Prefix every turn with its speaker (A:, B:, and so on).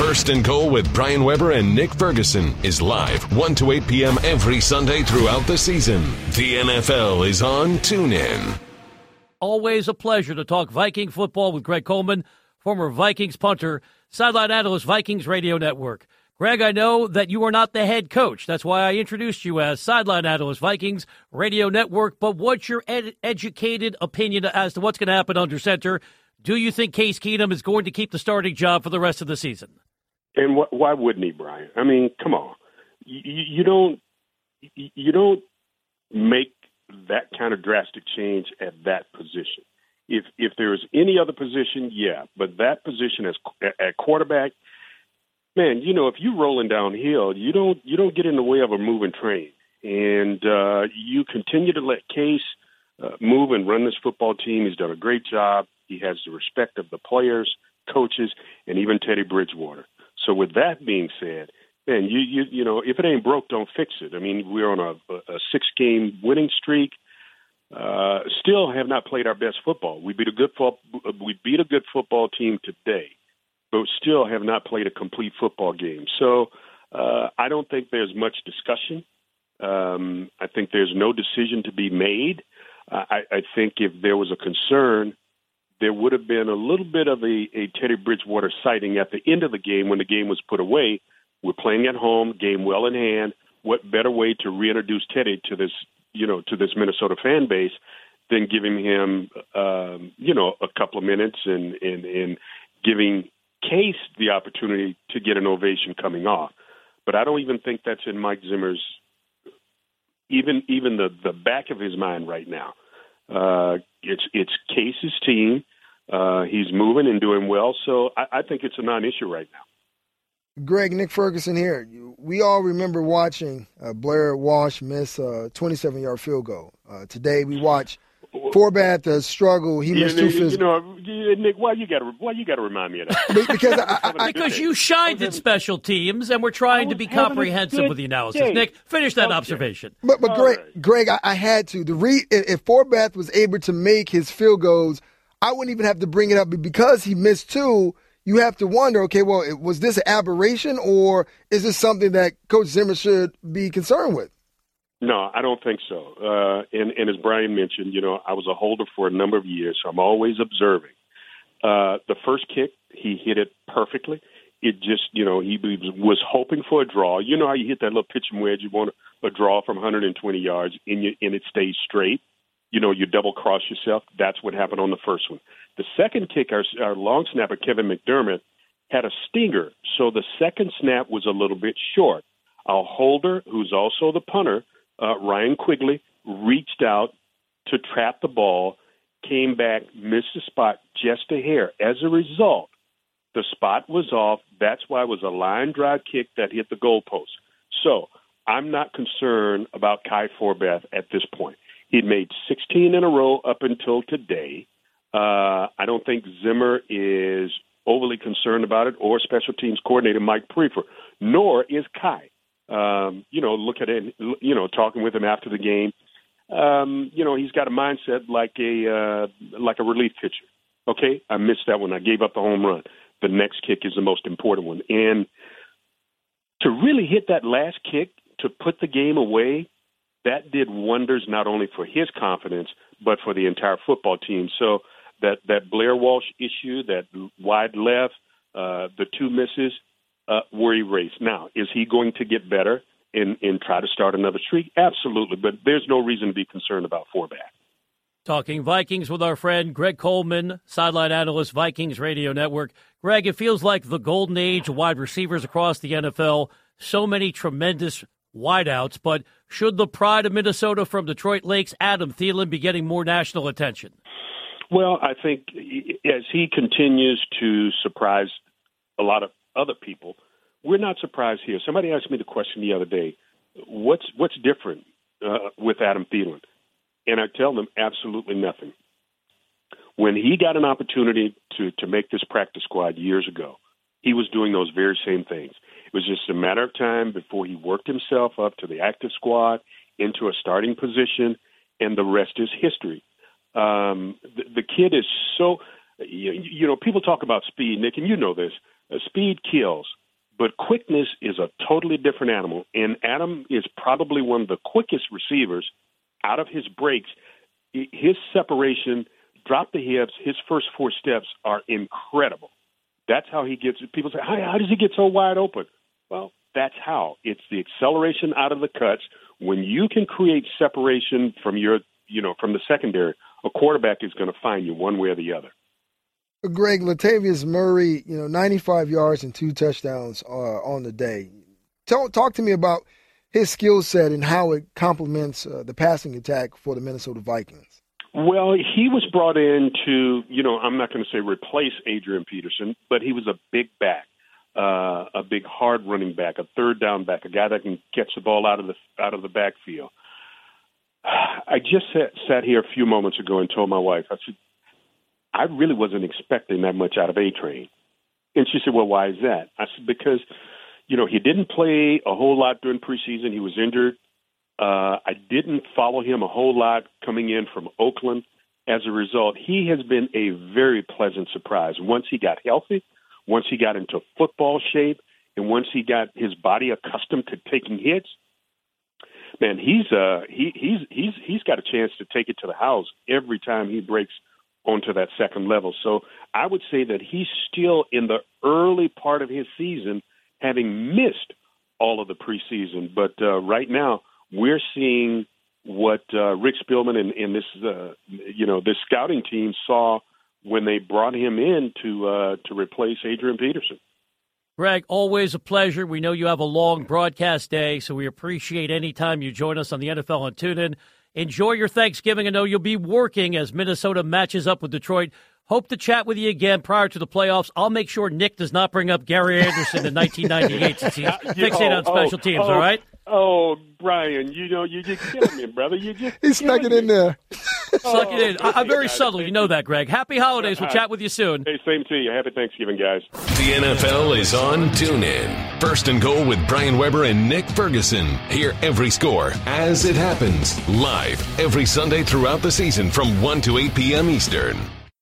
A: First and Goal with Brian Weber and Nick Ferguson is live 1 to 8 p.m. every Sunday throughout the season. The NFL is on TuneIn.
B: Always a pleasure to talk Viking football with Greg Coleman, former Vikings punter, sideline analyst, Vikings Radio Network. Greg, I know that you are not the head coach. That's why I introduced you as sideline analyst, Vikings Radio Network. But what's your ed- educated opinion as to what's going to happen under center? Do you think Case Keenum is going to keep the starting job for the rest of the season?
C: And wh- why wouldn't he, Brian? I mean, come on. You, you don't you don't make that kind of drastic change at that position. If if there is any other position, yeah, but that position as at quarterback, man, you know, if you're rolling downhill, you don't you don't get in the way of a moving train, and uh, you continue to let Case uh, move and run this football team. He's done a great job. He has the respect of the players, coaches, and even Teddy Bridgewater. So, with that being said, man, you you you know, if it ain't broke, don't fix it. I mean, we're on a, a six game winning streak. Uh, still have not played our best football. We beat a good fo- we beat a good football team today but still have not played a complete football game. So uh, I don't think there's much discussion. Um, I think there's no decision to be made. I, I think if there was a concern, there would have been a little bit of a, a Teddy Bridgewater sighting at the end of the game when the game was put away. We're playing at home, game well in hand. What better way to reintroduce Teddy to this, you know, to this Minnesota fan base than giving him, um, you know, a couple of minutes and and and giving Case the opportunity to get an ovation coming off. But I don't even think that's in Mike Zimmer's even even the the back of his mind right now. Uh, it's it's Case's team. Uh, he's moving and doing well, so I, I think it's a non-issue right now.
D: Greg, Nick Ferguson here. We all remember watching uh, Blair Walsh miss a 27-yard field goal. Uh, today we watch Forbath uh, struggle. He missed
C: you,
D: two
C: You know, Nick, why you got to why you got to remind me of
D: that? because I,
B: I, because you shined in special teams, and we're trying to be comprehensive with the analysis.
C: Day.
B: Nick, finish that
C: okay.
B: observation.
D: But but Greg, right. Greg, I, I, had to. The re, if Forbath was able to make his field goals, I wouldn't even have to bring it up. But because he missed two, you have to wonder. Okay, well, was this an aberration, or is this something that Coach Zimmer should be concerned with?
C: No, I don't think so. Uh, and, and as Brian mentioned, you know, I was a holder for a number of years, so I'm always observing. Uh, the first kick, he hit it perfectly. It just, you know, he was hoping for a draw. You know how you hit that little pitching wedge, you want a draw from 120 yards, and, you, and it stays straight. You know, you double cross yourself. That's what happened on the first one. The second kick, our, our long snapper, Kevin McDermott, had a stinger, so the second snap was a little bit short. Our holder, who's also the punter, uh, Ryan Quigley reached out to trap the ball, came back, missed the spot just a hair. As a result, the spot was off. That's why it was a line drive kick that hit the goalpost. So I'm not concerned about Kai Forbath at this point. He'd made 16 in a row up until today. Uh, I don't think Zimmer is overly concerned about it, or special teams coordinator Mike Priefer, nor is Kai um, you know, look at it, you know, talking with him after the game. Um, you know, he's got a mindset like a uh, like a relief pitcher. Okay, I missed that one. I gave up the home run. The next kick is the most important one, and to really hit that last kick to put the game away, that did wonders not only for his confidence but for the entire football team. So that that Blair Walsh issue, that wide left, uh, the two misses, uh, were erased. Now, is he going to get better and, and try to start another streak? Absolutely, but there's no reason to be concerned about Forbath.
B: Talking Vikings with our friend Greg Coleman, sideline analyst, Vikings Radio Network. Greg, it feels like the golden age of wide receivers across the NFL. So many tremendous wideouts, but should the pride of Minnesota from Detroit Lakes, Adam Thielen, be getting more national attention?
C: Well, I think as he continues to surprise a lot of other people. We're not surprised here. Somebody asked me the question the other day: What's what's different uh, with Adam Thielen? And I tell them absolutely nothing. When he got an opportunity to to make this practice squad years ago, he was doing those very same things. It was just a matter of time before he worked himself up to the active squad, into a starting position, and the rest is history. Um, the, the kid is so, you, you know, people talk about speed, Nick, and you know this Uh, speed kills, but quickness is a totally different animal. And Adam is probably one of the quickest receivers out of his breaks. His separation, drop the hips, his first four steps are incredible. That's how he gets. People say, how, how does he get so wide open? Well, that's how. It's the acceleration out of the cuts. When you can create separation from your, you know, from the secondary, a quarterback is going to find you one way or the other.
D: Greg Latavius Murray, you know, 95 yards and two touchdowns uh, on the day. Talk, talk to me about his skill set and how it complements uh, the passing attack for the Minnesota Vikings.
C: Well, he was brought in to, you know, I'm not going to say replace Adrian Peterson, but he was a big back, uh, a big hard running back, a third down back, a guy that can catch the ball out of the out of the backfield. I just sat, sat here a few moments ago and told my wife, I said, I really wasn't expecting that much out of A Train. And she said, Well, why is that? I said, Because, you know, he didn't play a whole lot during preseason. He was injured. Uh, I didn't follow him a whole lot coming in from Oakland. As a result, he has been a very pleasant surprise. Once he got healthy, once he got into football shape, and once he got his body accustomed to taking hits, man, he's uh he he's he's he's got a chance to take it to the house every time he breaks onto that second level. So I would say that he's still in the early part of his season, having missed all of the preseason. But uh, right now, we're seeing what uh, Rick Spielman and, and this, uh, you know, this scouting team saw when they brought him in to uh, to replace Adrian Peterson.
B: Greg, always a pleasure. We know you have a long broadcast day, so we appreciate any time you join us on the NFL on TuneIn. Enjoy your Thanksgiving. I know you'll be working as Minnesota matches up with Detroit. Hope to chat with you again prior to the playoffs. I'll make sure Nick does not bring up Gary Anderson in 1998 since he's fixated on oh, special oh, teams,
C: oh,
B: all right?
C: Oh, Brian, you know, you're just killing me, brother. You just
D: he snuck it in there.
B: Suck it in. I, am oh, very subtle. You know that, Greg. Happy holidays. We'll uh, chat with you soon.
C: Hey, same to you. Happy Thanksgiving, guys.
A: The NFL is on TuneIn. First and goal with Brian Weber and Nick Ferguson. Hear every score as it happens live every Sunday throughout the season from 1 to 8 p.m. Eastern.